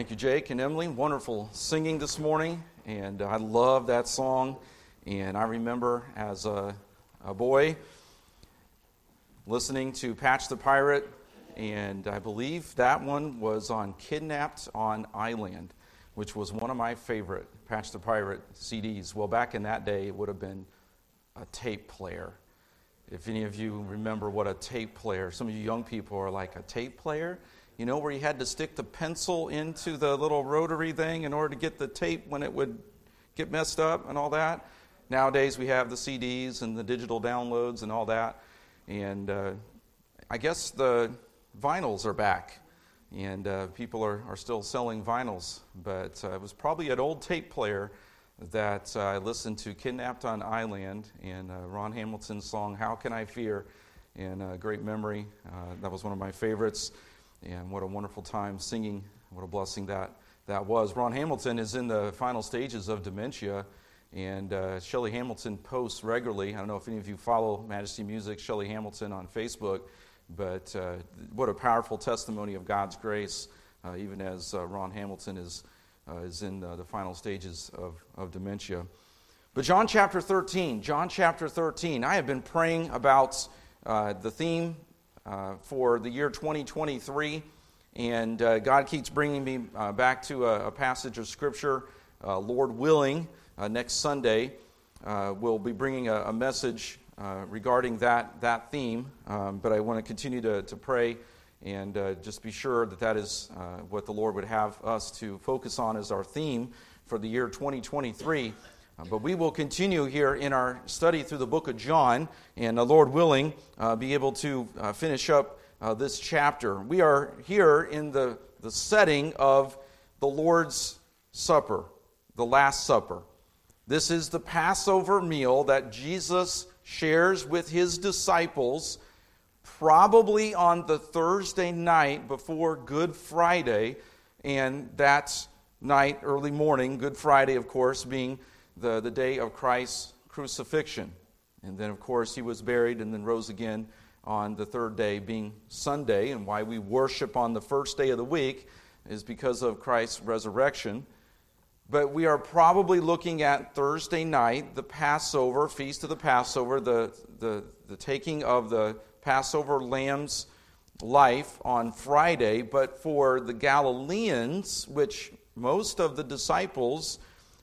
Thank you, Jake and Emily. Wonderful singing this morning, and I love that song. And I remember as a, a boy listening to Patch the Pirate, and I believe that one was on Kidnapped on I-Land, which was one of my favorite Patch the Pirate CDs. Well, back in that day, it would have been a tape player. If any of you remember what a tape player, some of you young people are like, a tape player? You know, where you had to stick the pencil into the little rotary thing in order to get the tape when it would get messed up and all that? Nowadays, we have the CDs and the digital downloads and all that. And uh, I guess the vinyls are back, and uh, people are, are still selling vinyls. But uh, it was probably an old tape player that uh, I listened to Kidnapped on I-Land and uh, Ron Hamilton's song, How Can I Fear? And a great memory. Uh, that was one of my favorites. And what a wonderful time singing. What a blessing that, that was. Ron Hamilton is in the final stages of dementia. And uh, Shelly Hamilton posts regularly. I don't know if any of you follow Majesty Music, Shelly Hamilton on Facebook, but uh, what a powerful testimony of God's grace, uh, even as uh, Ron Hamilton is uh, is in the, the, final stages of, of dementia. But John chapter 13, John chapter 13, I have been praying about uh, the theme uh, for the year 2023, and uh, God keeps bringing me uh, back to a, a, passage of Scripture. Uh, Lord willing, next Sunday, we'll be bringing a, a message regarding that, that theme, um, but I want to continue to, to pray and uh, just be sure that that is uh, what the Lord would have us to focus on as our theme for the year 2023. Uh, but we will continue here in our study through the book of John, and the Lord willing, uh, be able to uh, finish up uh, this chapter. We are here in the, the setting of the Lord's Supper, the Last Supper. This is the Passover meal that Jesus shares with his disciples probably on the Thursday night before Good Friday, and that night, early morning, Good Friday, of course, being the, the day of Christ's crucifixion. And then, of course, he was buried and then rose again on the third day, being Sunday. And why we worship on the first day of the week is because of Christ's resurrection. But we are probably looking at Thursday night, the Passover, Feast of the Passover, the, the, the taking of the Passover lamb's life on Friday, but for the Galileans, which most of the disciples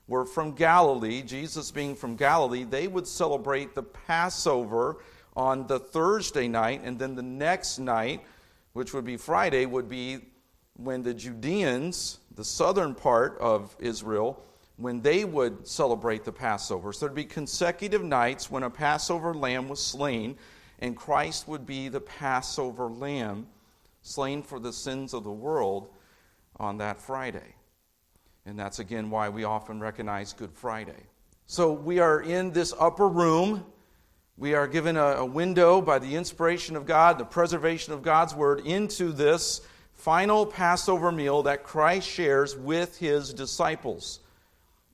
were from Galilee, Jesus being from Galilee, they would celebrate the Passover on the Thursday night, and then the next night, which would be Friday, would be when the Judeans, the southern part of Israel, when they would celebrate the Passover. So there'd be consecutive nights when a Passover lamb was slain and Christ would be the Passover lamb slain for the sins of the world on that Friday. And that's again why we often recognize Good Friday. So we are in this upper room. We are given a, a, window by the inspiration of God, the preservation of God's word, into this final Passover meal that Christ shares with his disciples.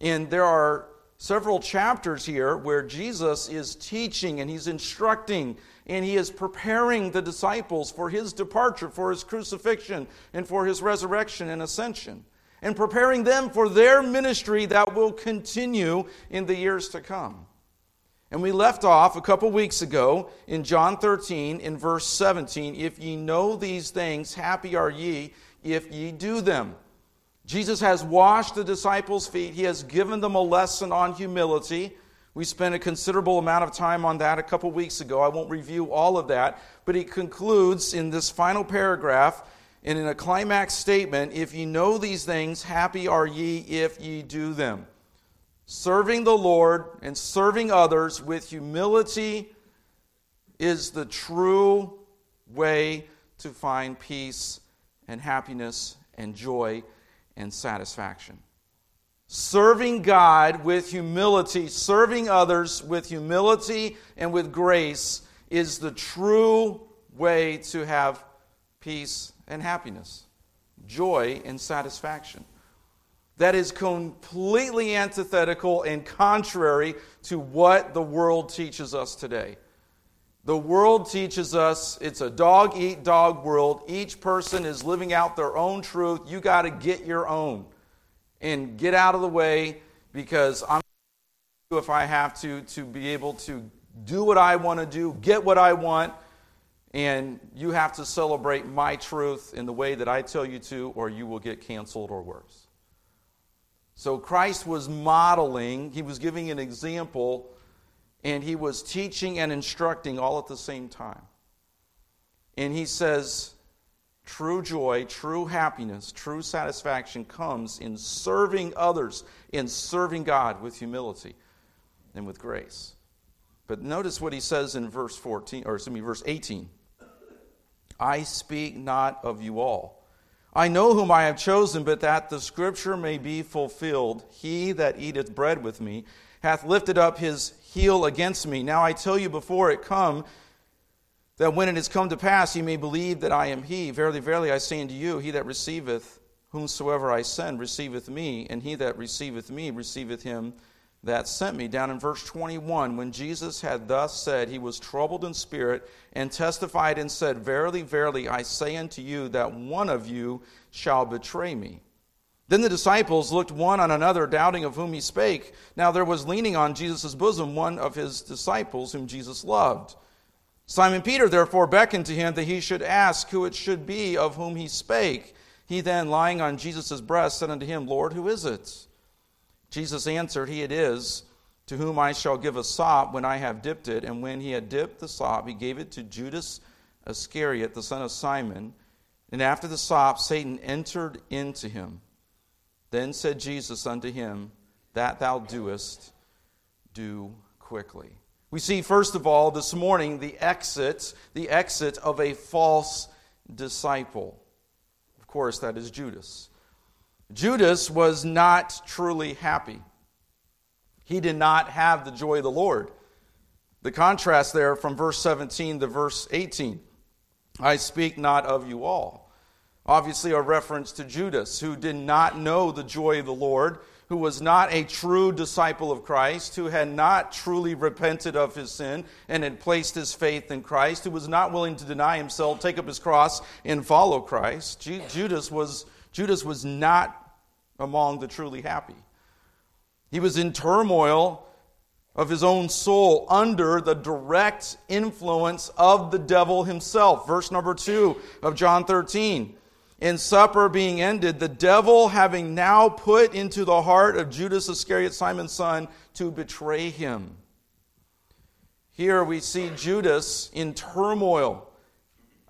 And there are several chapters here where Jesus is teaching and he's instructing and he is preparing the disciples for his departure, for his crucifixion, and for his resurrection and ascension, and preparing them for their ministry that will continue in the years to come. And we left off a couple weeks ago in John 13 in verse 17 If ye know these things, happy are ye if ye do them. Jesus has washed the disciples' feet, he has given them a lesson on humility. We spent a considerable amount of time on that a couple weeks ago. I won't review all of that, but he concludes in this final paragraph and in a climax statement if ye know these things, happy are ye if ye do them. Serving the Lord and serving others with humility is the true way to find peace and happiness and joy and satisfaction. Serving God with humility, serving others with humility and with grace is the true way to have peace and happiness, joy and satisfaction. That is completely antithetical and contrary to what the world teaches us today. The world teaches us it's a dog eat dog world. Each person is living out their own truth. You got to get your own and get out of the way because I'm if I have to to be able to do what I want to do, get what I want, and you have to celebrate my truth in the way that I tell you to, or you will get canceled or worse. So Christ was modeling, he was giving an example and he was teaching and instructing all at the same time. And he says, True joy, true happiness, true satisfaction comes in serving others, in serving God with humility and with grace. But notice what he says in verse 14, or excuse me, verse 18. I speak not of you all. I know whom I have chosen, but that the scripture may be fulfilled. He that eateth bread with me hath lifted up his heel against me. Now I tell you before it come, that when it is come to pass, ye may believe that I am he. Verily, verily, I say unto you, he that receiveth whomsoever I send receiveth me, and he that receiveth me receiveth him that sent me. Down in verse 21, when Jesus had thus said, he was troubled in spirit and testified and said, Verily, verily, I say unto you that one of you shall betray me. Then the disciples looked one on another, doubting of whom he spake. Now there was leaning on Jesus' bosom one of his disciples whom Jesus loved. Simon Peter therefore beckoned to him that he should ask who it should be of whom he spake. He then, lying on Jesus' breast, said unto him, Lord, who is it? Jesus answered, He it is, to whom I shall give a sop when I have dipped it. And when he had dipped the sop, he gave it to Judas Iscariot, the son of Simon. And after the sop, Satan entered into him. Then said Jesus unto him, That thou doest, do quickly. We see, first of all, this morning, the exit, the exit of a false disciple. Of course, that is Judas. Judas was not truly happy. He did not have the joy of the Lord. The contrast there from verse 17 to verse 18 I speak not of you all. Obviously, a reference to Judas, who did not know the joy of the Lord, who was not a true disciple of Christ, who had not truly repented of his sin and had placed his faith in Christ, who was not willing to deny himself, take up his cross, and follow Christ. Judas was, Judas was not among the truly happy. He was in turmoil of his own soul under the direct influence of the devil himself. Verse number 2 of John 13 in supper being ended, the devil having now put into the heart of Judas Iscariot, Simon's son, to betray him. Here we see Judas in turmoil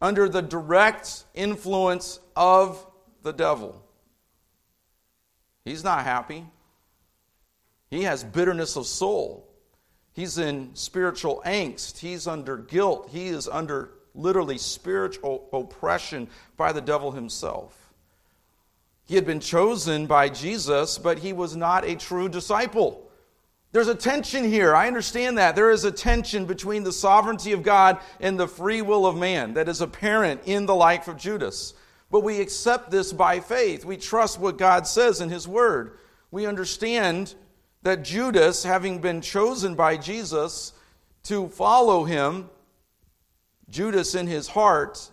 under the direct influence of the devil. He's not happy. He has bitterness of soul. He's in spiritual angst. He's under guilt. He is under literally spiritual oppression by the devil himself. He had been chosen by Jesus, but he was not a true disciple. There's a tension here. I understand that. There is a tension between the sovereignty of God and the free will of man that is apparent in the life of Judas. But we accept this by faith. We trust what God says in his word. We understand that Judas, having been chosen by Jesus to follow him, Judas, in his heart,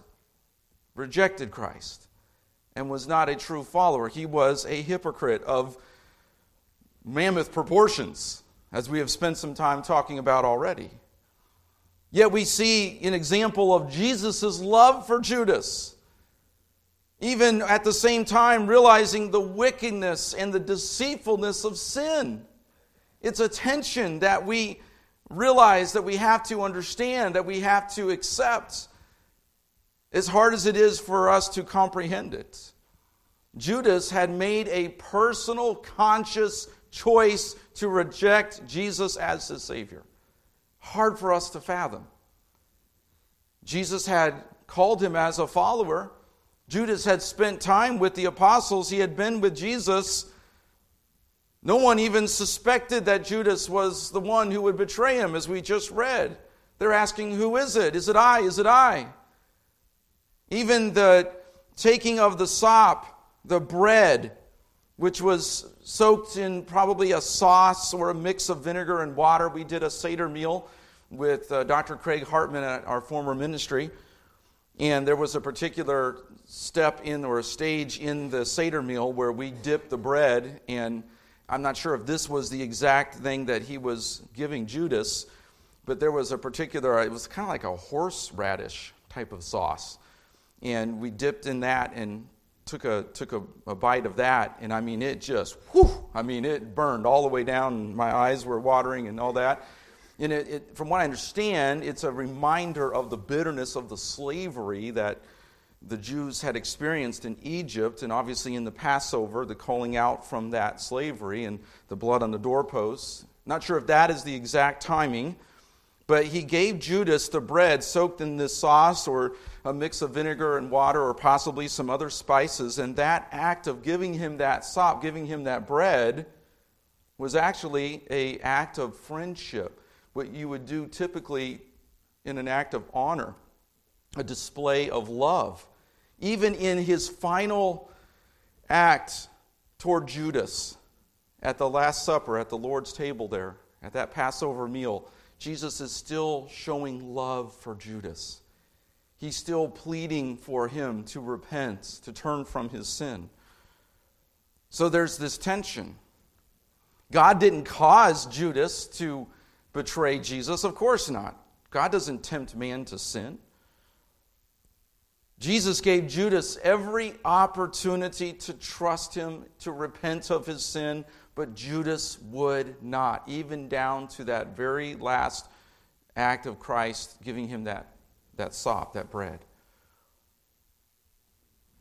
rejected Christ and was not a true follower. He was a hypocrite of mammoth proportions, as we have spent some time talking about already. Yet we see an example of Jesus' love for Judas, even at the same time realizing the wickedness and the deceitfulness of sin. It's a tension that we realize that we have to understand, that we have to accept, as hard as it is for us to comprehend it. Judas had made a personal, conscious choice to reject Jesus as his Savior. Hard for us to fathom. Jesus had called him as a follower. Judas had spent time with the apostles. He had been with Jesus no one even suspected that Judas was the one who would betray him, as we just read. They're asking, Who is it? Is it I? Is it I? Even the taking of the sop, the bread, which was soaked in probably a sauce or a mix of vinegar and water. We did a Seder meal with uh, Dr. Craig Hartman at our former ministry. And there was a particular step in or a stage in the Seder meal where we dipped the bread. And I'm not sure if this was the exact thing that he was giving Judas, but there was a particular, it was kind of like a horseradish type of sauce. And we dipped in that and took a took a, a, bite of that, and I mean it just whew, I mean it burned all the way down. My eyes were watering and all that. And it, it, from what I understand, it's a reminder of the bitterness of the slavery that the Jews had experienced in Egypt, and obviously in the Passover, the calling out from that slavery and the blood on the doorposts. Not sure if that is the exact timing, but he gave Judas the bread soaked in this sauce or a mix of vinegar and water or possibly some other spices. And that act of giving him that sop, giving him that bread, was actually a act of friendship what you would do typically in an act of honor, a display of love. Even in his final act toward Judas at the Last Supper, at the Lord's table there, at that Passover meal, Jesus is still showing love for Judas. He's still pleading for him to repent, to turn from his sin. So there's this tension. God didn't cause Judas to betray Jesus? Of course not. God doesn't tempt man to sin. Jesus gave Judas every opportunity to trust him, to repent of his sin, but Judas would not, even down to that very last act of Christ giving him that, that sop, that bread.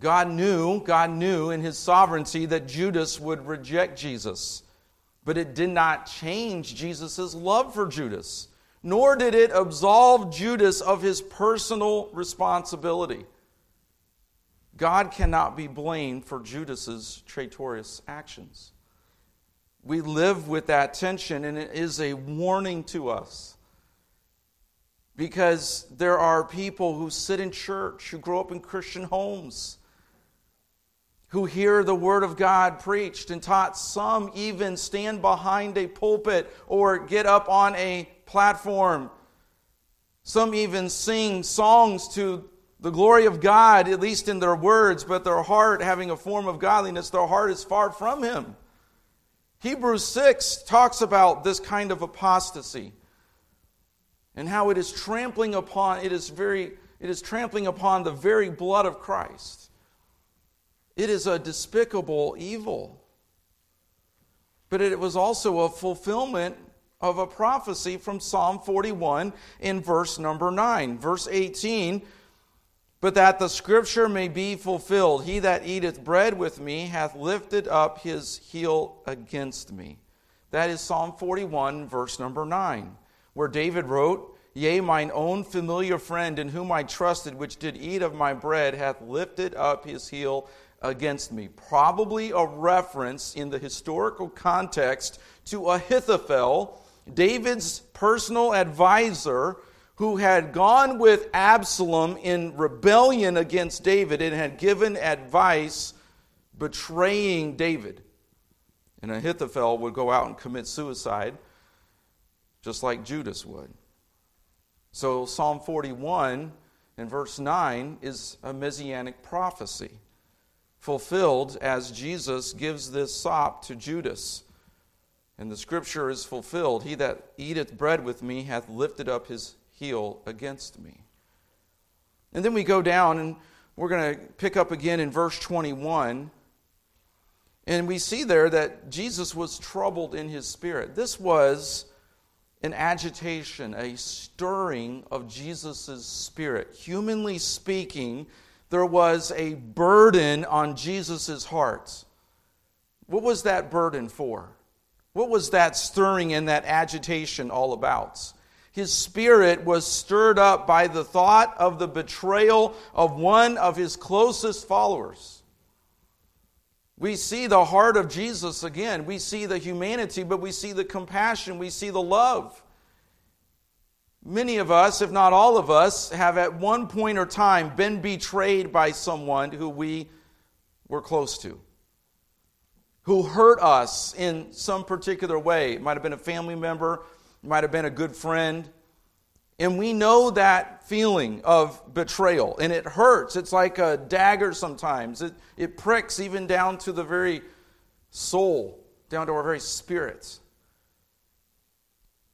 God knew, God knew in his sovereignty that Judas would reject Jesus. But it did not change Jesus' love for Judas, nor did it absolve Judas of his personal responsibility. God cannot be blamed for Judas's traitorous actions. We live with that tension, and it is a warning to us. Because there are people who sit in church, who grow up in Christian homes, who hear the Word of God preached and taught. Some even stand behind a pulpit or get up on a platform. Some even sing songs to the glory of God, at least in their words, but their heart, having a form of godliness, their heart is far from Him. Hebrews 6 talks about this kind of apostasy and how it is trampling upon it is very it is trampling upon the very blood of Christ. It is a despicable evil. But it was also a fulfillment of a prophecy from Psalm 41 in verse number 9. Verse 18 But that the scripture may be fulfilled, he that eateth bread with me hath lifted up his heel against me. That is Psalm 41, verse number 9, where David wrote, Yea, mine own familiar friend in whom I trusted, which did eat of my bread, hath lifted up his heel against me. Probably a reference in the historical context to Ahithophel, David's personal advisor, who had gone with Absalom in rebellion against David and had given advice betraying David. And Ahithophel would go out and commit suicide, just like Judas would. So, Psalm 41 and verse 9 is a messianic prophecy fulfilled as Jesus gives this sop to Judas. And the scripture is fulfilled He that eateth bread with me hath lifted up his heel against me. And then we go down and we're going to pick up again in verse 21. And we see there that Jesus was troubled in his spirit. This was an agitation, a stirring of Jesus' spirit. Humanly speaking, there was a burden on Jesus' heart. What was that burden for? What was that stirring and that agitation all about? His spirit was stirred up by the thought of the betrayal of one of his closest followers. We see the heart of Jesus again. We see the humanity, but we see the compassion, we see the love. Many of us, if not all of us, have at one point or time been betrayed by someone who we were close to, who hurt us in some particular way. It might have been a family member, it might have been a good friend, And we know that feeling of betrayal, and it hurts. It's like a dagger sometimes. It, it pricks even down to the very soul, down to our very spirits.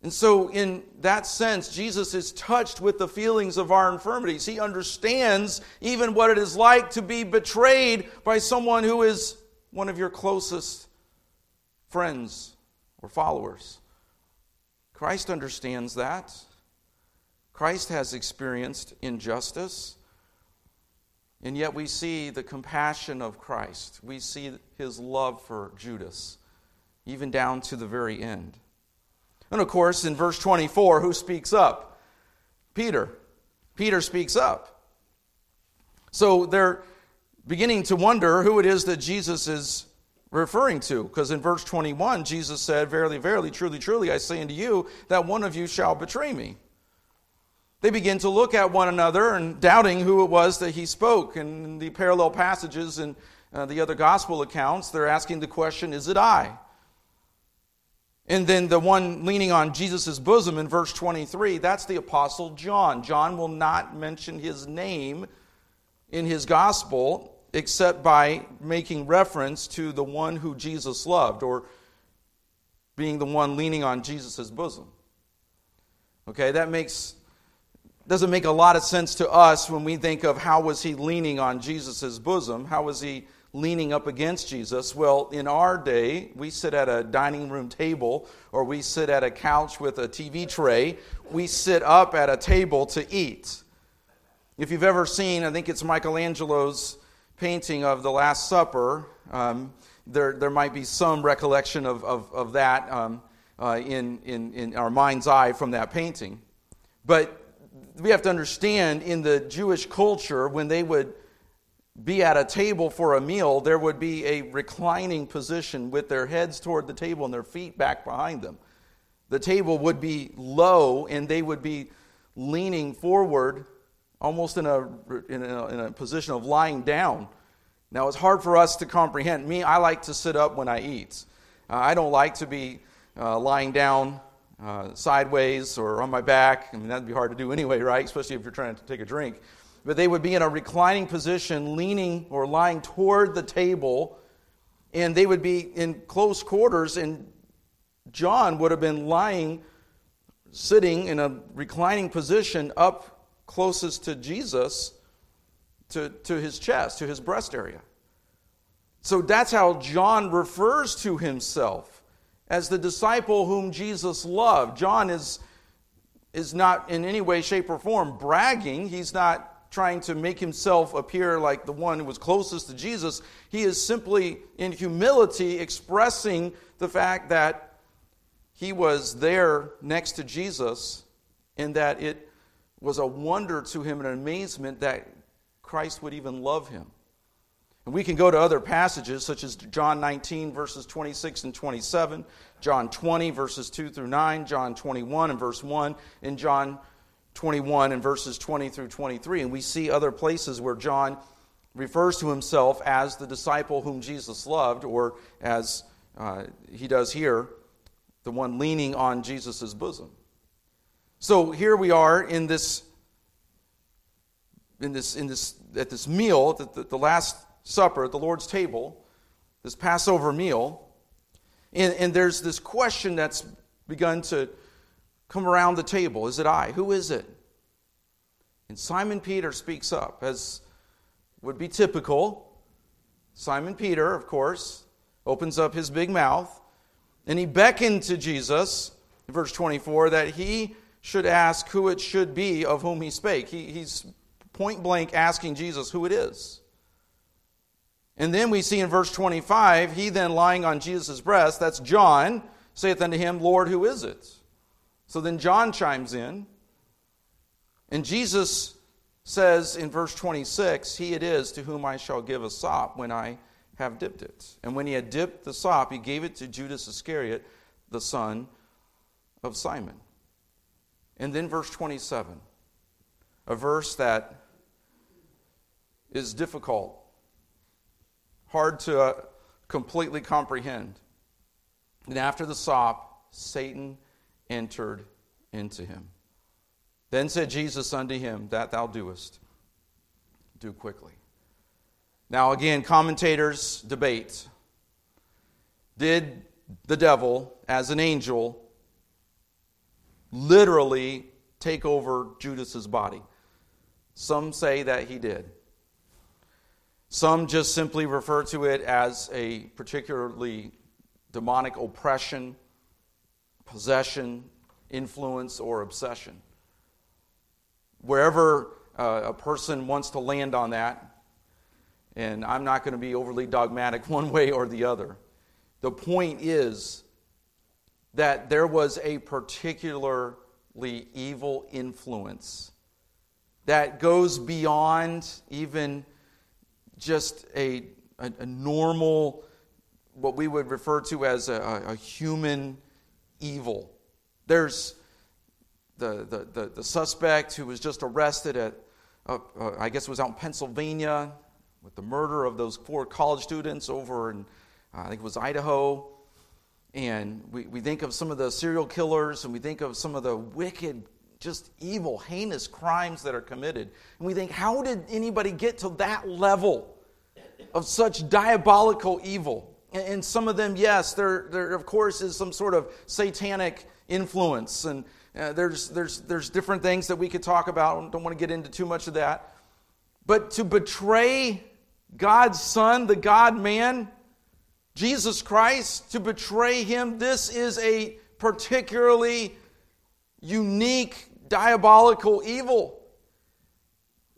And so, in that sense, Jesus is touched with the feelings of our infirmities. He understands even what it is like to be betrayed by someone who is one of your closest friends or followers. Christ understands that. Christ has experienced injustice. And yet we see the compassion of Christ. We see his love for Judas, even down to the very end. And of course, in verse 24, who speaks up? Peter. Peter speaks up. So they're beginning to wonder who it is that Jesus is referring to. Because in verse 21, Jesus said, Verily, verily, truly, truly, I say unto you, that one of you shall betray me. They begin to look at one another and doubting who it was that he spoke. And in the parallel passages in uh, the other gospel accounts, they're asking the question, Is it I? And then the one leaning on Jesus' bosom in verse 23, that's the Apostle John. John will not mention his name in his gospel except by making reference to the one who Jesus loved or being the one leaning on Jesus' bosom. Okay, that makes doesn't make a lot of sense to us when we think of how was he leaning on Jesus' bosom? How was he leaning up against Jesus? Well, in our day, we sit at a dining room table or we sit at a couch with a TV tray. We sit up at a table to eat. If you've ever seen, I think it's Michelangelo's painting of the Last Supper, um, there, there might be some recollection of, of, of that um, uh, in, in, in our mind's eye from that painting. But we have to understand in the Jewish culture, when they would be at a table for a meal, there would be a reclining position with their heads toward the table and their feet back behind them. The table would be low and they would be leaning forward, almost in a, in a, in a position of lying down. Now, it's hard for us to comprehend. Me, I like to sit up when I eat. Uh, I don't like to be uh, lying down uh, sideways or on my back. I mean, that'd be hard to do anyway, right? Especially if you're trying to take a drink but they would be in a reclining position, leaning or lying toward the table, and they would be in close quarters, and John would have been lying, sitting in a reclining position up closest to Jesus, to, to his chest, to his breast area. So that's how John refers to himself as the disciple whom Jesus loved. John is, is not in any way, shape, or form bragging. He's not trying to make himself appear like the one who was closest to Jesus. He is simply, in humility, expressing the fact that he was there next to Jesus and that it was a wonder to him and an amazement that Christ would even love him. And we can go to other passages, such as John 19, verses 26 and 27, John 20, verses 2 through 9, John 21 and verse 1, and John 21 and verses 20 through 23. And we see other places where John refers to himself as the disciple whom Jesus loved, or as uh, he does here, the one leaning on Jesus' bosom. So here we are in this, in this, in this, at this meal, the, the, the Last Supper, at the Lord's table, this Passover meal, and, and there's this question that's begun to come around the table. Is it I? Who is it? And Simon Peter speaks up, as would be typical. Simon Peter, of course, opens up his big mouth and he beckoned to Jesus, verse 24, that he should ask who it should be of whom he spake. He, he's point blank asking Jesus who it is. And then we see in verse 25, he then lying on Jesus' breast, that's John, saith unto him, Lord, who is it? So then John chimes in, and Jesus says in verse 26, He it is to whom I shall give a sop when I have dipped it. And when he had dipped the sop, he gave it to Judas Iscariot, the son of Simon. And then verse 27, a verse that is difficult, hard to uh, completely comprehend. And after the sop, Satan entered into him. Then said Jesus unto him, That thou doest, do quickly. Now, again, commentators debate. Did the devil, as an angel, literally take over Judas's body? Some say that he did. Some just simply refer to it as a particularly demonic oppression, possession, influence, or obsession. Wherever uh, a person wants to land on that, and I'm not going to be overly dogmatic one way or the other. The point is that there was a particularly evil influence that goes beyond even just a, a, a normal, what we would refer to as a, a human evil. There's the, the, the, the, suspect who was just arrested at, uh, uh, I guess it was out in Pennsylvania with the murder of those four college students over in, uh, I think it was Idaho. And we, we think of some of the serial killers and we think of some of the wicked, just evil, heinous crimes that are committed. And we think, how did anybody get to that level of such diabolical evil? And some of them, yes, there, there of course is some sort of satanic influence. And uh, there's, there's, there's different things that we could talk about. I Don't want to get into too much of that. But to betray God's Son, the God man, Jesus Christ, to betray him, this is a particularly unique, diabolical evil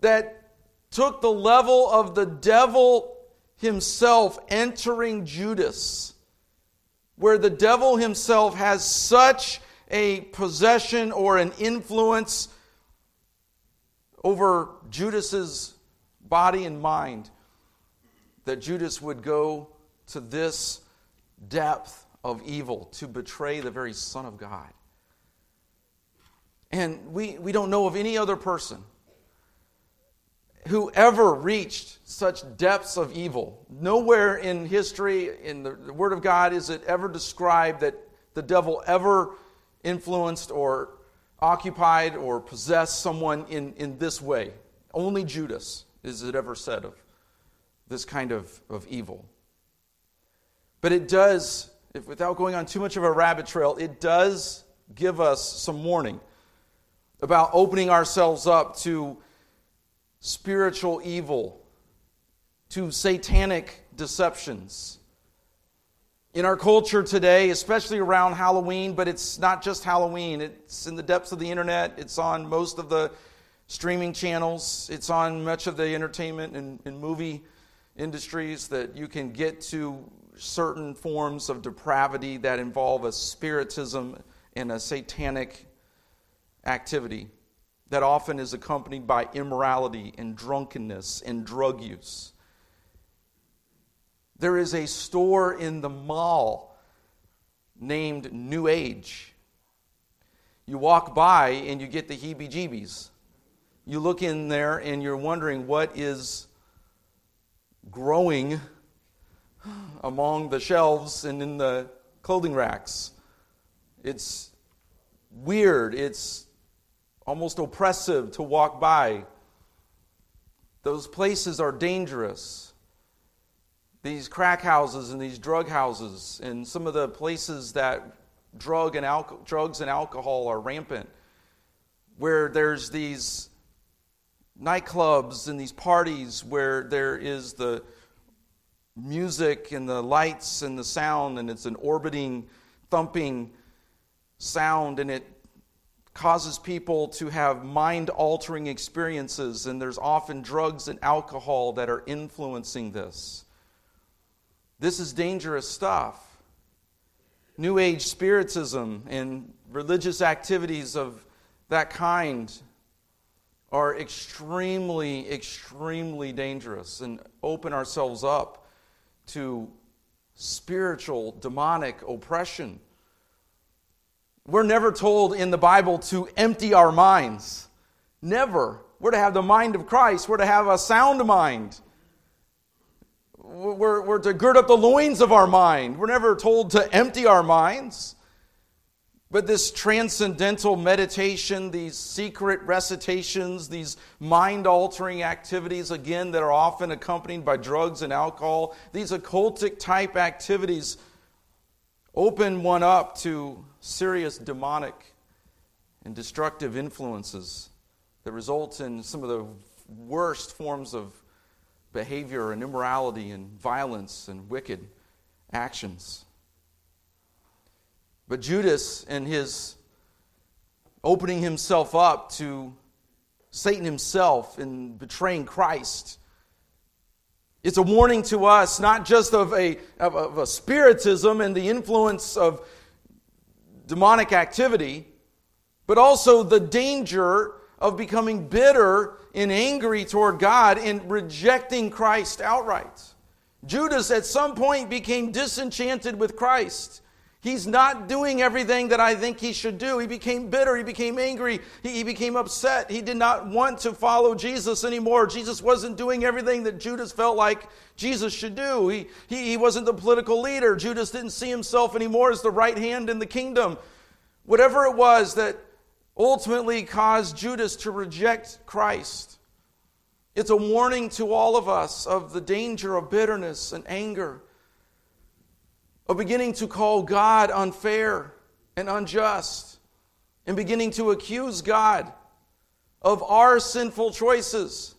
that took the level of the devil himself entering Judas, where the devil himself has such a possession or an influence over Judas's body and mind that Judas would go to this depth of evil to betray the very Son of God. And we, we don't know of any other person who ever reached such depths of evil. Nowhere in history, in the, the Word of God, is it ever described that the devil ever influenced or occupied or possessed someone in, in this way. Only Judas is it ever said of this kind of, of evil. But it does, if, without going on too much of a rabbit trail, it does give us some warning about opening ourselves up to spiritual evil, to satanic deceptions. In our culture today, especially around Halloween, but it's not just Halloween, it's in the depths of the internet, it's on most of the streaming channels, it's on much of the entertainment and, and movie industries that you can get to certain forms of depravity that involve a spiritism and a satanic activity that often is accompanied by immorality and drunkenness and drug use. There is a store in the mall named New Age. You walk by and you get the heebie jeebies. You look in there and you're wondering what is growing among the shelves and in the clothing racks. It's weird, it's almost oppressive to walk by. Those places are dangerous. These crack houses and these drug houses, and some of the places that drug and drugs and alcohol are rampant, where there's these nightclubs and these parties where there is the music and the lights and the sound, and it's an orbiting, thumping sound, and it causes people to have mind altering experiences, and there's often drugs and alcohol that are influencing this. This is dangerous stuff. New Age spiritism and religious activities of that kind are extremely, extremely dangerous and open ourselves up to spiritual, demonic oppression. We're never told in the Bible to empty our minds. Never. We're to have the mind of Christ, we're to have a sound mind. We're, we're to gird up the loins of our mind. We're never told to empty our minds. But this transcendental meditation, these secret recitations, these mind altering activities, again, that are often accompanied by drugs and alcohol, these occultic type activities open one up to serious demonic and destructive influences that result in some of the worst forms of behavior and immorality and violence and wicked actions. But Judas and his opening himself up to Satan himself in betraying Christ. It's a warning to us, not just of a, of a spiritism and the influence of demonic activity, but also the danger of becoming bitter and angry toward God and rejecting Christ outright. Judas at some point became disenchanted with Christ. He's not doing everything that I think he should do. He became bitter. He became angry. He, he, became upset. He did not want to follow Jesus anymore. Jesus wasn't doing everything that Judas felt like Jesus should do. He, he, he wasn't the political leader. Judas didn't see himself anymore as the right hand in the kingdom. Whatever it was that ultimately caused Judas to reject Christ, it's a warning to all of us of the danger of bitterness and anger of beginning to call God unfair and unjust, and beginning to accuse God of our sinful choices,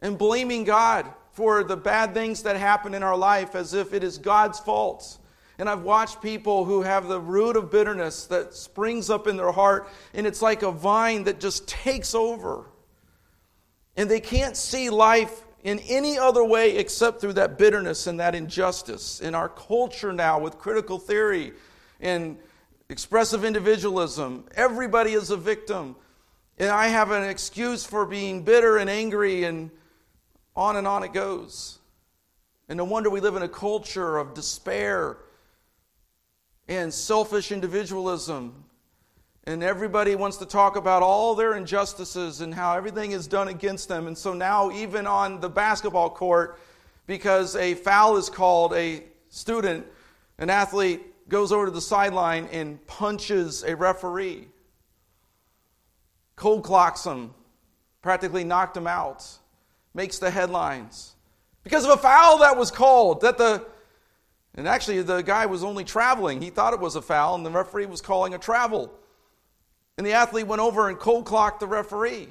and blaming God for the bad things that happen in our life as if it is God's fault. And I've watched people who have the root of bitterness that springs up in their heart, and it's like a vine that just takes over. And they can't see life in any other way except through that bitterness and that injustice. In our culture now, with critical theory and expressive individualism, everybody is a victim. And I have an excuse for being bitter and angry, and on and on it goes. And no wonder we live in a culture of despair and selfish individualism and everybody wants to talk about all their injustices and how everything is done against them. And so now, even on the basketball court, because a foul is called, a student, an athlete, goes over to the sideline and punches a referee, cold clocks him, practically knocked him out, makes the headlines. Because of a foul that was called, that the and actually the guy was only traveling. He thought it was a foul, and the referee was calling a travel. And the athlete went over and cold clocked the referee.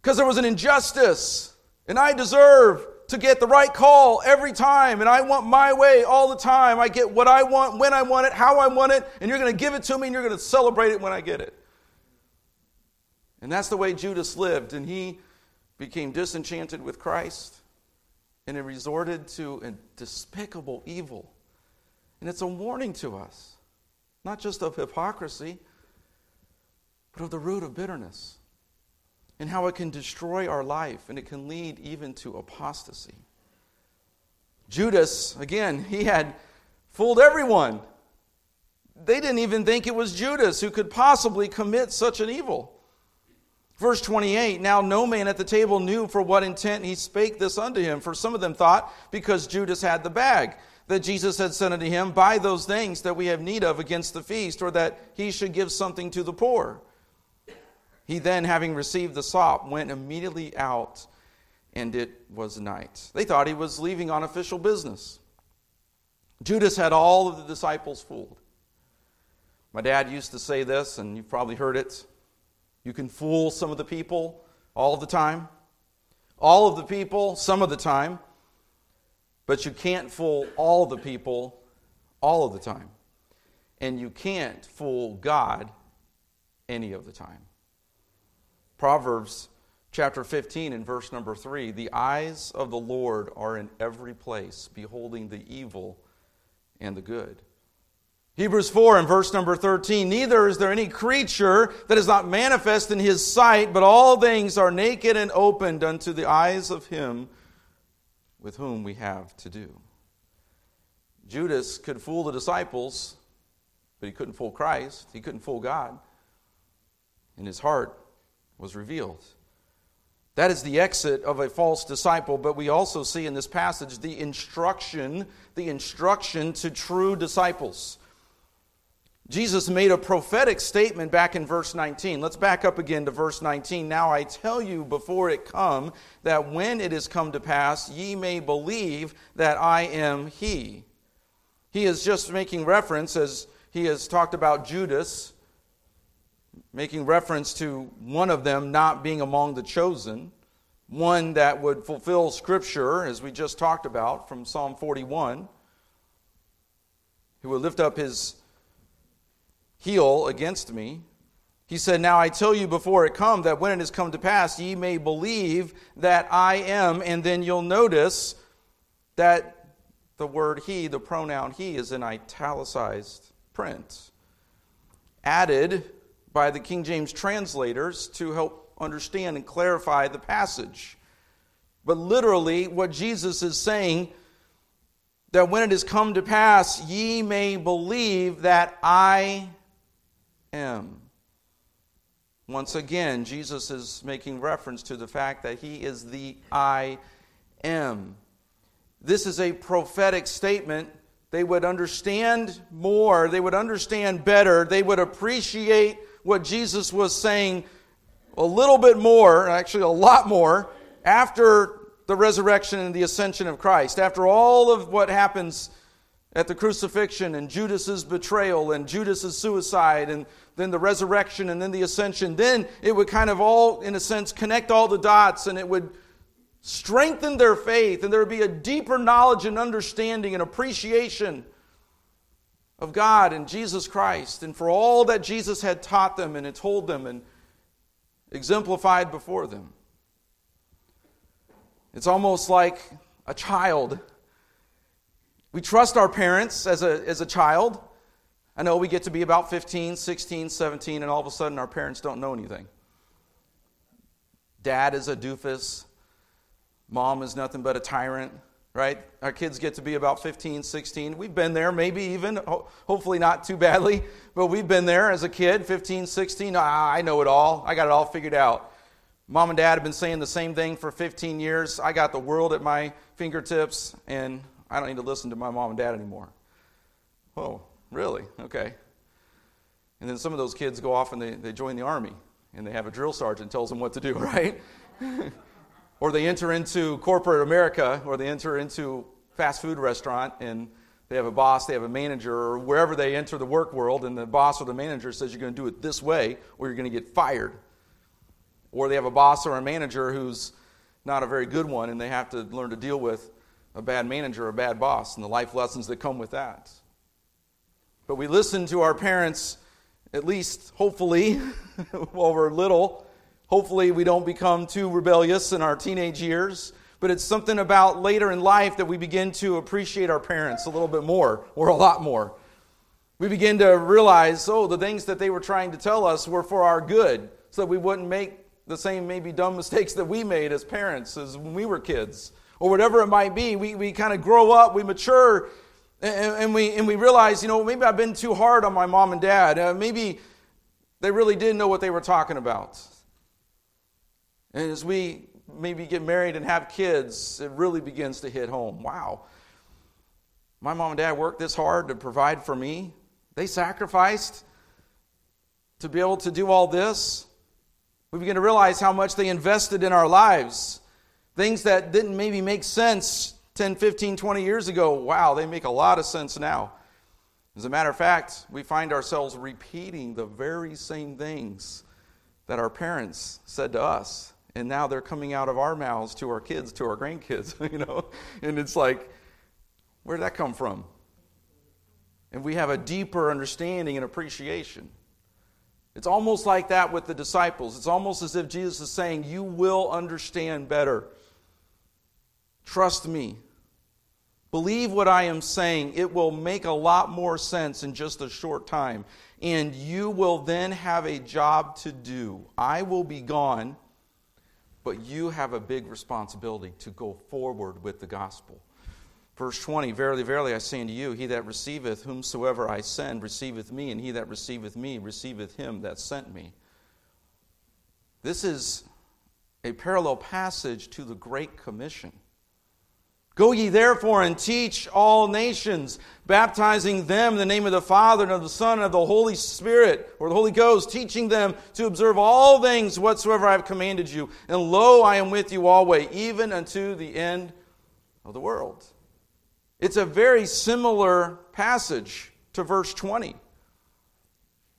Because there was an injustice, and I deserve to get the right call every time, and I want my way all the time. I get what I want, when I want it, how I want it, and you're going to give it to me, and you're going to celebrate it when I get it. And that's the way Judas lived, and he became disenchanted with Christ, and he resorted to a despicable evil. And it's a warning to us not just of hypocrisy, but of the root of bitterness and how it can destroy our life and it can lead even to apostasy. Judas, again, he had fooled everyone. They didn't even think it was Judas who could possibly commit such an evil. Verse 28 Now no man at the table knew for what intent he spake this unto him, for some of them thought because Judas had the bag that Jesus had said unto him, Buy those things that we have need of against the feast, or that he should give something to the poor. He then, having received the sop, went immediately out, and it was night. They thought he was leaving on official business. Judas had all of the disciples fooled. My dad used to say this, and you've probably heard it. You can fool some of the people all of the time, all of the people some of the time. But you can't fool all the people all of the time. And you can't fool God any of the time. Proverbs chapter 15 and verse number 3 The eyes of the Lord are in every place, beholding the evil and the good. Hebrews 4 and verse number 13 Neither is there any creature that is not manifest in his sight, but all things are naked and opened unto the eyes of him with whom we have to do. Judas could fool the disciples, but he couldn't fool Christ. He couldn't fool God. And his heart was revealed. That is the exit of a false disciple, but we also see in this passage the instruction, the instruction to true disciples. Jesus made a prophetic statement back in verse 19. Let's back up again to verse 19. Now I tell you before it come, that when it is come to pass, ye may believe that I am he. He is just making reference, as he has talked about Judas, making reference to one of them not being among the chosen, one that would fulfill Scripture, as we just talked about from Psalm 41, who would lift up his heel against me. He said, Now I tell you before it come, that when it has come to pass, ye may believe that I am. And then you'll notice that the word he, the pronoun he, is in italicized print. Added by the King James translators to help understand and clarify the passage. But literally, what Jesus is saying that when it has come to pass, ye may believe that I am. Once again, Jesus is making reference to the fact that he is the I am. This is a prophetic statement. They would understand more, they would understand better, they would appreciate what Jesus was saying a little bit more, actually, a lot more, after the resurrection and the ascension of Christ. After all of what happens at the crucifixion and Judas's betrayal and Judas's suicide and then the resurrection and then the ascension, then it would kind of all, in a sense, connect all the dots and it would strengthen their faith and there would be a deeper knowledge and understanding and appreciation of God and Jesus Christ and for all that Jesus had taught them and had told them and exemplified before them. It's almost like a child we trust our parents as a, as a child. I know we get to be about 15, 16, 17, and all of a sudden our parents don't know anything. Dad is a doofus. Mom is nothing but a tyrant, right? Our kids get to be about 15, 16. We've been there, maybe even, hopefully not too badly, but we've been there as a kid, 15, 16. Ah, I know it all. I got it all figured out. Mom and dad have been saying the same thing for 15 years. I got the world at my fingertips, and I don't need to listen to my mom and dad anymore. Oh, really? Okay. And then some of those kids go off and they, they join the army and they have a drill sergeant tells them what to do, right? or they enter into corporate America or they enter into fast food restaurant and they have a boss, they have a manager, or wherever they enter the work world, and the boss or the manager says you're going to do it this way or you're going to get fired. Or they have a boss or a manager who's not a very good one and they have to learn to deal with a bad manager, a bad boss, and the life lessons that come with that. But we listen to our parents, at least hopefully, while we're little. Hopefully, we don't become too rebellious in our teenage years. But it's something about later in life that we begin to appreciate our parents a little bit more, or a lot more. We begin to realize, oh, the things that they were trying to tell us were for our good, so that we wouldn't make the same maybe dumb mistakes that we made as parents as when we were kids or whatever it might be. We, we kind of grow up, we mature, and, and, we, and we realize, you know, maybe I've been too hard on my mom and dad. Uh, maybe they really didn't know what they were talking about. And as we maybe get married and have kids, it really begins to hit home. Wow. My mom and dad worked this hard to provide for me. They sacrificed to be able to do all this. We begin to realize how much they invested in our lives. Things that didn't maybe make sense 10, 15, 20 years ago, wow, they make a lot of sense now. As a matter of fact, we find ourselves repeating the very same things that our parents said to us. And now they're coming out of our mouths to our kids, to our grandkids, you know? And it's like, where did that come from? And we have a deeper understanding and appreciation. It's almost like that with the disciples. It's almost as if Jesus is saying, You will understand better. Trust me. Believe what I am saying. It will make a lot more sense in just a short time. And you will then have a job to do. I will be gone, but you have a big responsibility to go forward with the gospel. Verse 20 Verily, verily, I say unto you, he that receiveth whomsoever I send receiveth me, and he that receiveth me receiveth him that sent me. This is a parallel passage to the Great Commission. Go ye therefore and teach all nations, baptizing them in the name of the Father and of the Son and of the Holy Spirit, or the Holy Ghost, teaching them to observe all things whatsoever I have commanded you. And lo, I am with you always, even unto the end of the world. It's a very similar passage to verse 20.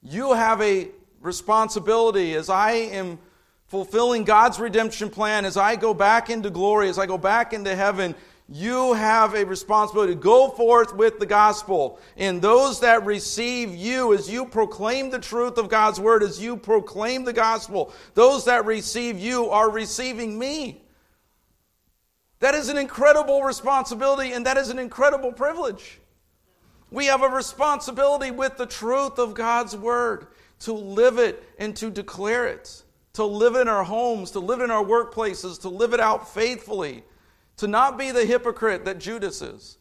You have a responsibility as I am fulfilling God's redemption plan, as I go back into glory, as I go back into heaven you have a responsibility to go forth with the gospel. And those that receive you, as you proclaim the truth of God's word, as you proclaim the gospel, those that receive you are receiving me. That is an incredible responsibility and that is an incredible privilege. We have a responsibility with the truth of God's word to live it and to declare it, to live it in our homes, to live it in our workplaces, to live it out faithfully to not be the hypocrite that Judas is,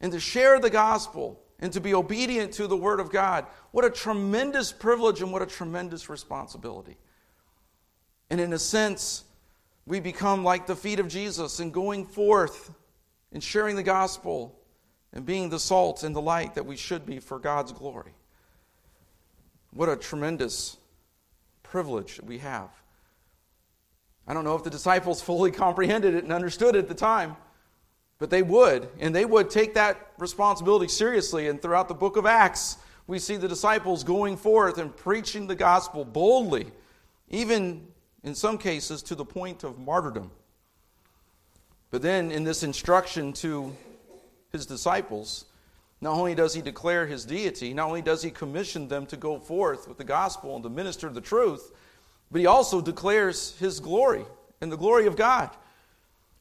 and to share the gospel and to be obedient to the word of God. What a tremendous privilege and what a tremendous responsibility. And in a sense, we become like the feet of Jesus in going forth and sharing the gospel and being the salt and the light that we should be for God's glory. What a tremendous privilege we have. I don't know if the disciples fully comprehended it and understood it at the time, but they would, and they would take that responsibility seriously. And throughout the book of Acts, we see the disciples going forth and preaching the gospel boldly, even in some cases to the point of martyrdom. But then, in this instruction to his disciples, not only does he declare his deity, not only does he commission them to go forth with the gospel and to minister the truth, but he also declares his glory and the glory of God.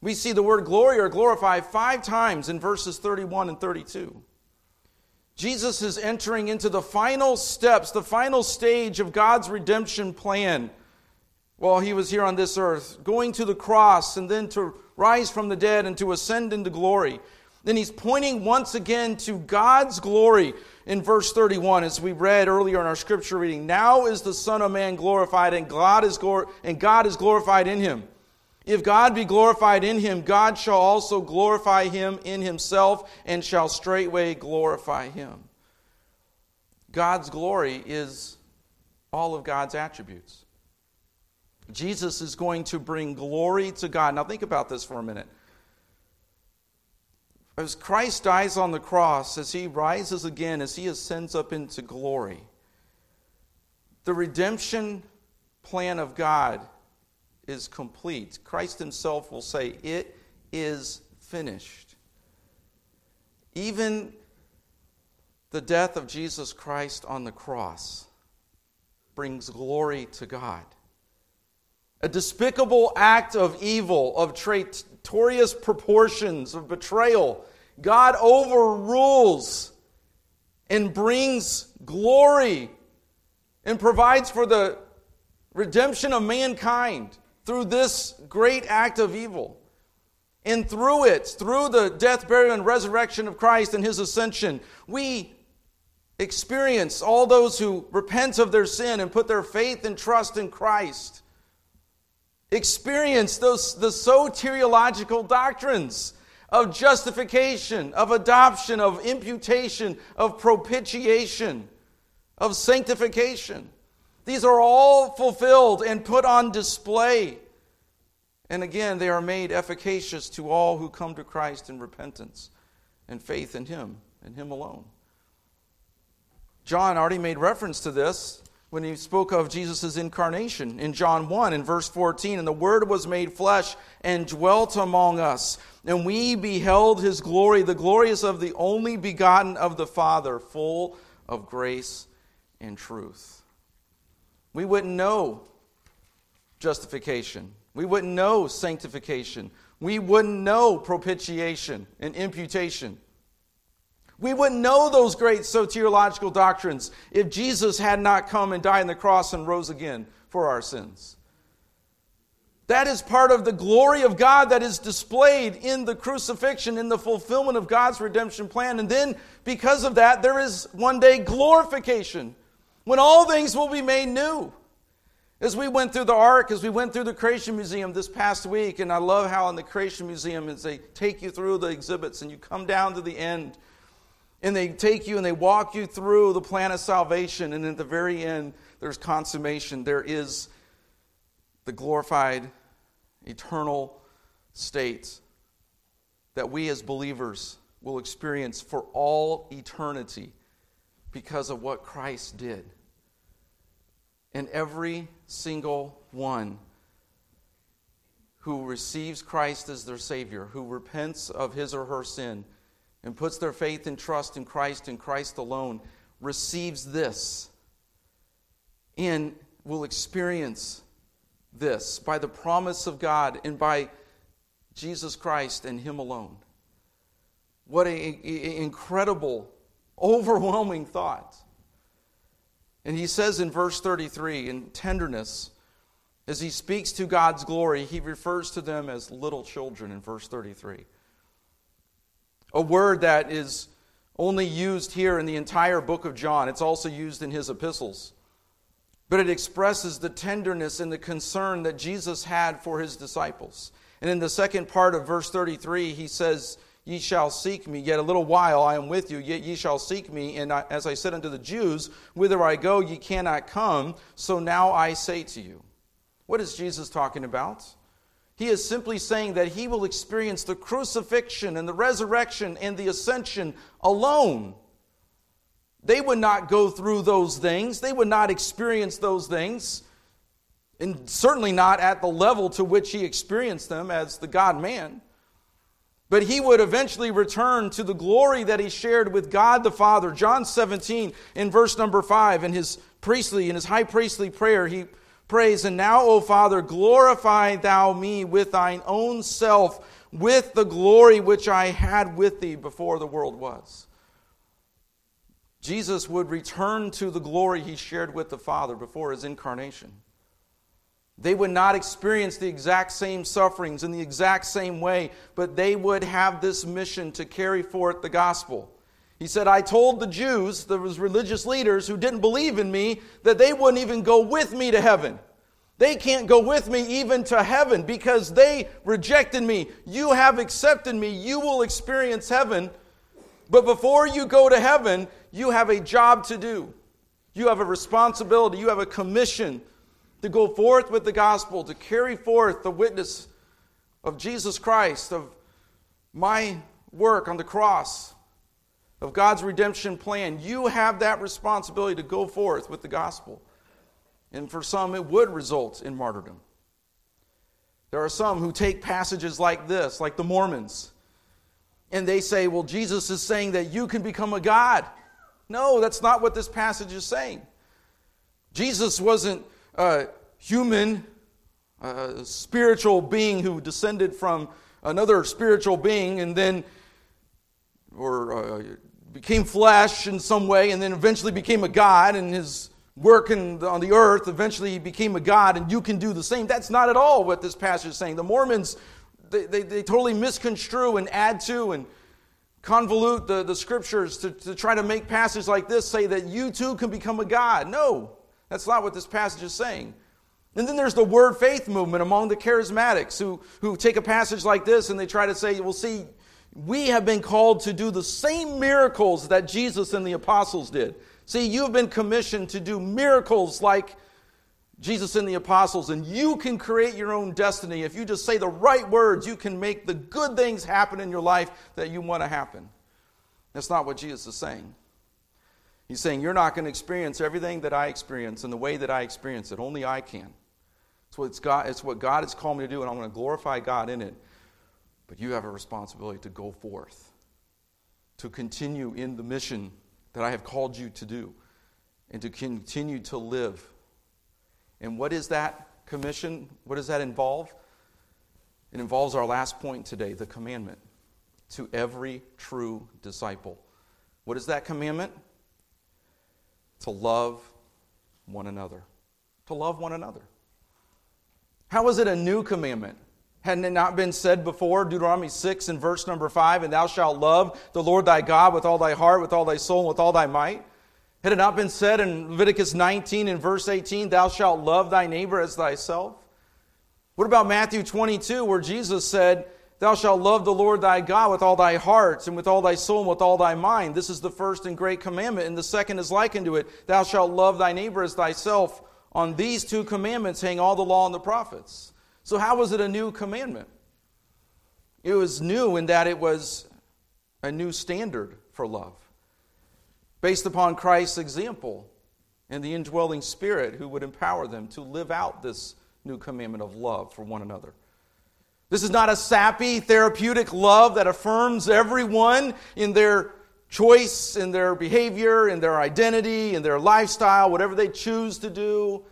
We see the word glory or glorify five times in verses 31 and 32. Jesus is entering into the final steps, the final stage of God's redemption plan while he was here on this earth, going to the cross and then to rise from the dead and to ascend into glory. Then he's pointing once again to God's glory in verse 31, as we read earlier in our scripture reading. Now is the Son of Man glorified, and God is, glor- and God is glorified in him. If God be glorified in him, God shall also glorify him in himself, and shall straightway glorify him. God's glory is all of God's attributes. Jesus is going to bring glory to God. Now, think about this for a minute. As Christ dies on the cross, as he rises again, as he ascends up into glory, the redemption plan of God is complete. Christ himself will say, It is finished. Even the death of Jesus Christ on the cross brings glory to God. A despicable act of evil, of traitorous proportions, of betrayal, God overrules and brings glory and provides for the redemption of mankind through this great act of evil. And through it, through the death, burial, and resurrection of Christ and his ascension, we experience all those who repent of their sin and put their faith and trust in Christ experience those the soteriological doctrines of justification, of adoption, of imputation, of propitiation, of sanctification. These are all fulfilled and put on display. And again, they are made efficacious to all who come to Christ in repentance and faith in Him and Him alone. John already made reference to this when he spoke of Jesus' incarnation in John 1 in verse 14. And the Word was made flesh and dwelt among us. And we beheld his glory, the glorious of the only begotten of the Father, full of grace and truth. We wouldn't know justification. We wouldn't know sanctification. We wouldn't know propitiation and imputation we wouldn't know those great soteriological doctrines if Jesus had not come and died on the cross and rose again for our sins. That is part of the glory of God that is displayed in the crucifixion, in the fulfillment of God's redemption plan. And then, because of that, there is one day glorification when all things will be made new. As we went through the Ark, as we went through the Creation Museum this past week, and I love how in the Creation Museum, as they take you through the exhibits and you come down to the end, and they take you and they walk you through the plan of salvation, and at the very end, there's consummation. There is the glorified, eternal state that we as believers will experience for all eternity because of what Christ did. And every single one who receives Christ as their Savior, who repents of his or her sin, and puts their faith and trust in Christ and Christ alone, receives this and will experience this by the promise of God and by Jesus Christ and Him alone. What an incredible, overwhelming thought. And he says in verse 33 in tenderness, as he speaks to God's glory, he refers to them as little children in verse 33. A word that is only used here in the entire book of John. It's also used in his epistles. But it expresses the tenderness and the concern that Jesus had for his disciples. And in the second part of verse 33, he says, Ye shall seek me, yet a little while I am with you, yet ye shall seek me. And I, as I said unto the Jews, Whither I go, ye cannot come. So now I say to you. What is Jesus talking about? He is simply saying that he will experience the crucifixion and the resurrection and the ascension alone. They would not go through those things, they would not experience those things, and certainly not at the level to which he experienced them as the God man. But he would eventually return to the glory that he shared with God the Father. John 17, in verse number 5, in his priestly, in his high priestly prayer, he prays, And now, O Father, glorify thou me with thine own self, with the glory which I had with thee before the world was. Jesus would return to the glory he shared with the Father before his incarnation. They would not experience the exact same sufferings in the exact same way, but they would have this mission to carry forth the gospel. He said, I told the Jews, those religious leaders who didn't believe in me, that they wouldn't even go with me to heaven. They can't go with me even to heaven because they rejected me. You have accepted me. You will experience heaven. But before you go to heaven, you have a job to do. You have a responsibility. You have a commission to go forth with the gospel, to carry forth the witness of Jesus Christ, of my work on the cross, of God's redemption plan. You have that responsibility to go forth with the gospel. And for some, it would result in martyrdom. There are some who take passages like this, like the Mormons, and they say, well, Jesus is saying that you can become a God. No, that's not what this passage is saying. Jesus wasn't a human, a spiritual being who descended from another spiritual being and then or uh, became flesh in some way and then eventually became a god and his work in, on the earth eventually he became a god and you can do the same. That's not at all what this passage is saying. The mormons they, they, they totally misconstrue and add to and convolute the, the scriptures to, to try to make passages like this say that you too can become a god. No that's not what this passage is saying. And then there's the word faith movement among the charismatics who, who take a passage like this and they try to say, well, see, we have been called to do the same miracles that Jesus and the apostles did. See, you've been commissioned to do miracles like Jesus and the apostles, and you can create your own destiny. If you just say the right words, you can make the good things happen in your life that you want to happen. That's not what Jesus is saying. He's saying, You're not going to experience everything that I experience in the way that I experience it. Only I can. It's what, God, it's what God has called me to do, and I'm going to glorify God in it. But you have a responsibility to go forth, to continue in the mission that I have called you to do, and to continue to live. And what is that commission? What does that involve? It involves our last point today the commandment to every true disciple. What is that commandment? to love one another. To love one another. How is it a new commandment? Hadn't it not been said before, Deuteronomy 6 and verse number 5, and thou shalt love the Lord thy God with all thy heart, with all thy soul, and with all thy might? Had it not been said in Leviticus 19 and verse 18, Thou shalt love thy neighbor as thyself? What about Matthew 22, where Jesus said, Thou shalt love the Lord thy God with all thy heart, and with all thy soul, and with all thy mind? This is the first and great commandment, and the second is like unto it Thou shalt love thy neighbor as thyself. On these two commandments hang all the law and the prophets. So, how was it a new commandment? It was new in that it was a new standard for love based upon Christ's example and the indwelling spirit who would empower them to live out this new commandment of love for one another. This is not a sappy, therapeutic love that affirms everyone in their choice, in their behavior, in their identity, in their lifestyle, whatever they choose to do.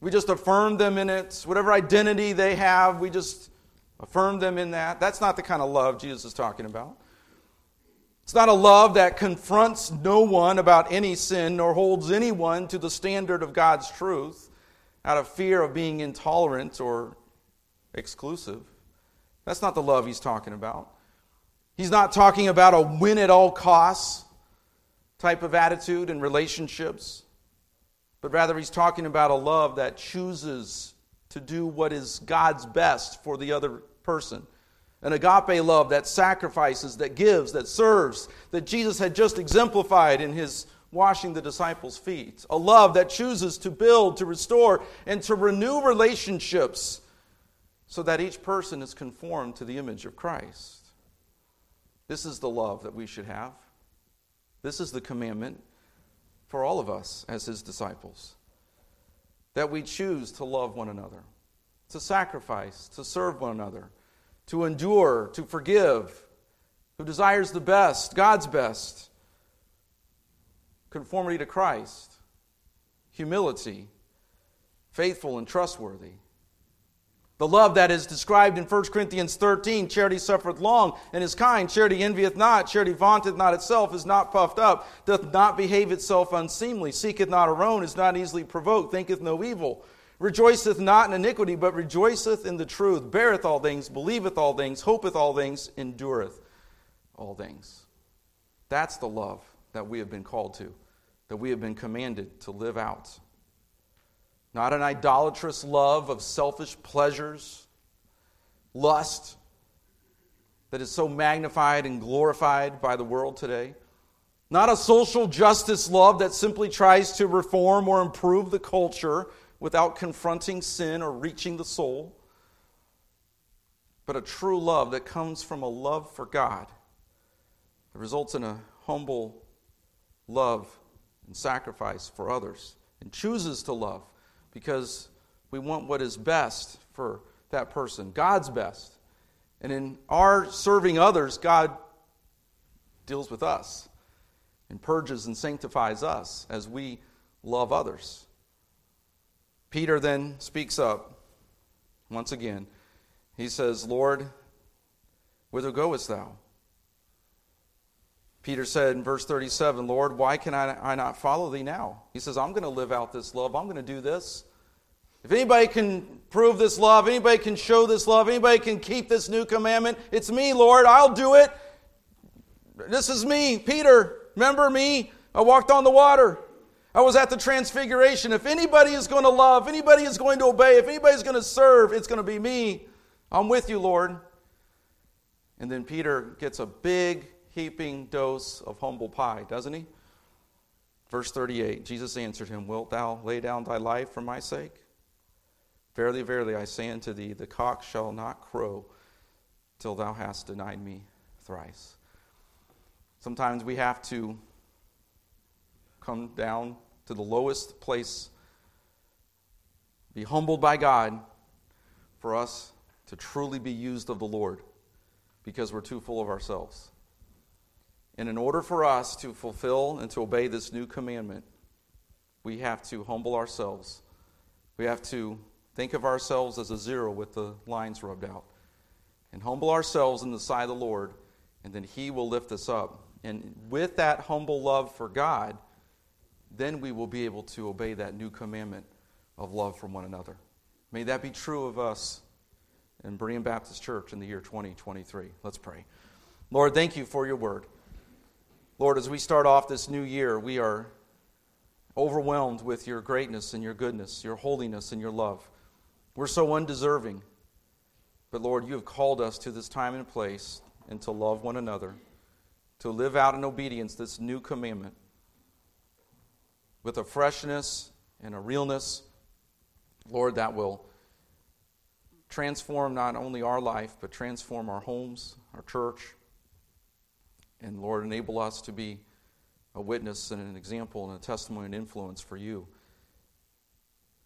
We just affirm them in it. Whatever identity they have, we just affirm them in that. That's not the kind of love Jesus is talking about. It's not a love that confronts no one about any sin nor holds anyone to the standard of God's truth out of fear of being intolerant or exclusive. That's not the love he's talking about. He's not talking about a win at all costs type of attitude in relationships, but rather he's talking about a love that chooses to do what is God's best for the other person. An agape love that sacrifices, that gives, that serves, that Jesus had just exemplified in his washing the disciples' feet. A love that chooses to build, to restore, and to renew relationships so that each person is conformed to the image of Christ. This is the love that we should have. This is the commandment for all of us as his disciples that we choose to love one another, to sacrifice, to serve one another to endure, to forgive, who desires the best, God's best, conformity to Christ, humility, faithful and trustworthy. The love that is described in 1 Corinthians 13 charity suffereth long and is kind, charity envieth not, charity vaunteth not itself, is not puffed up, doth not behave itself unseemly, seeketh not her own, is not easily provoked, thinketh no evil rejoiceth not in iniquity, but rejoiceth in the truth, beareth all things, believeth all things, hopeth all things, endureth all things. That's the love that we have been called to, that we have been commanded to live out. Not an idolatrous love of selfish pleasures, lust that is so magnified and glorified by the world today. Not a social justice love that simply tries to reform or improve the culture without confronting sin or reaching the soul, but a true love that comes from a love for God that results in a humble love and sacrifice for others and chooses to love because we want what is best for that person, God's best. And in our serving others, God deals with us and purges and sanctifies us as we love others. Peter then speaks up once again. He says, Lord, whither goest thou? Peter said in verse 37, Lord, why can I, I not follow thee now? He says, I'm going to live out this love. I'm going to do this. If anybody can prove this love, anybody can show this love, anybody can keep this new commandment, it's me, Lord. I'll do it. This is me, Peter. Remember me? I walked on the water. I was at the transfiguration. If anybody is going to love, anybody is going to obey, if anybody's going to serve, it's going to be me. I'm with you, Lord. And then Peter gets a big, heaping dose of humble pie, doesn't he? Verse 38 Jesus answered him, Wilt thou lay down thy life for my sake? Verily, verily, I say unto thee, the cock shall not crow till thou hast denied me thrice. Sometimes we have to come down to the lowest place, be humbled by God for us to truly be used of the Lord because we're too full of ourselves. And in order for us to fulfill and to obey this new commandment, we have to humble ourselves. We have to think of ourselves as a zero with the lines rubbed out. And humble ourselves in the sight of the Lord, and then He will lift us up. And with that humble love for God, then we will be able to obey that new commandment of love for one another. May that be true of us in Berean Baptist Church in the year 2023. Let's pray. Lord, thank you for your word. Lord, as we start off this new year, we are overwhelmed with your greatness and your goodness, your holiness and your love. We're so undeserving. But Lord, you have called us to this time and place and to love one another, to live out in obedience this new commandment with a freshness and a realness, Lord, that will transform not only our life, but transform our homes, our church, and Lord, enable us to be a witness and an example and a testimony and influence for you.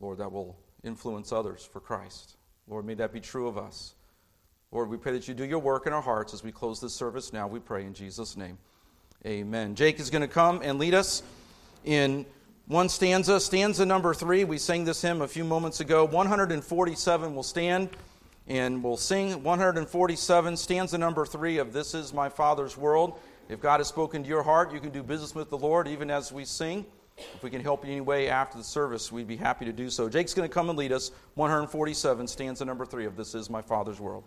Lord, that will influence others for Christ. Lord, may that be true of us. Lord, we pray that you do your work in our hearts as we close this service now. We pray in Jesus' name. Amen. Jake is going to come and lead us in one stanza. Stanza number three. We sang this hymn a few moments ago. 147 will stand and we'll sing 147, stanza number three of This Is My Father's World. If God has spoken to your heart, you can do business with the Lord even as we sing. If we can help you in any way after the service, we'd be happy to do so. Jake's going to come and lead us. 147, stanza number three of This Is My Father's World.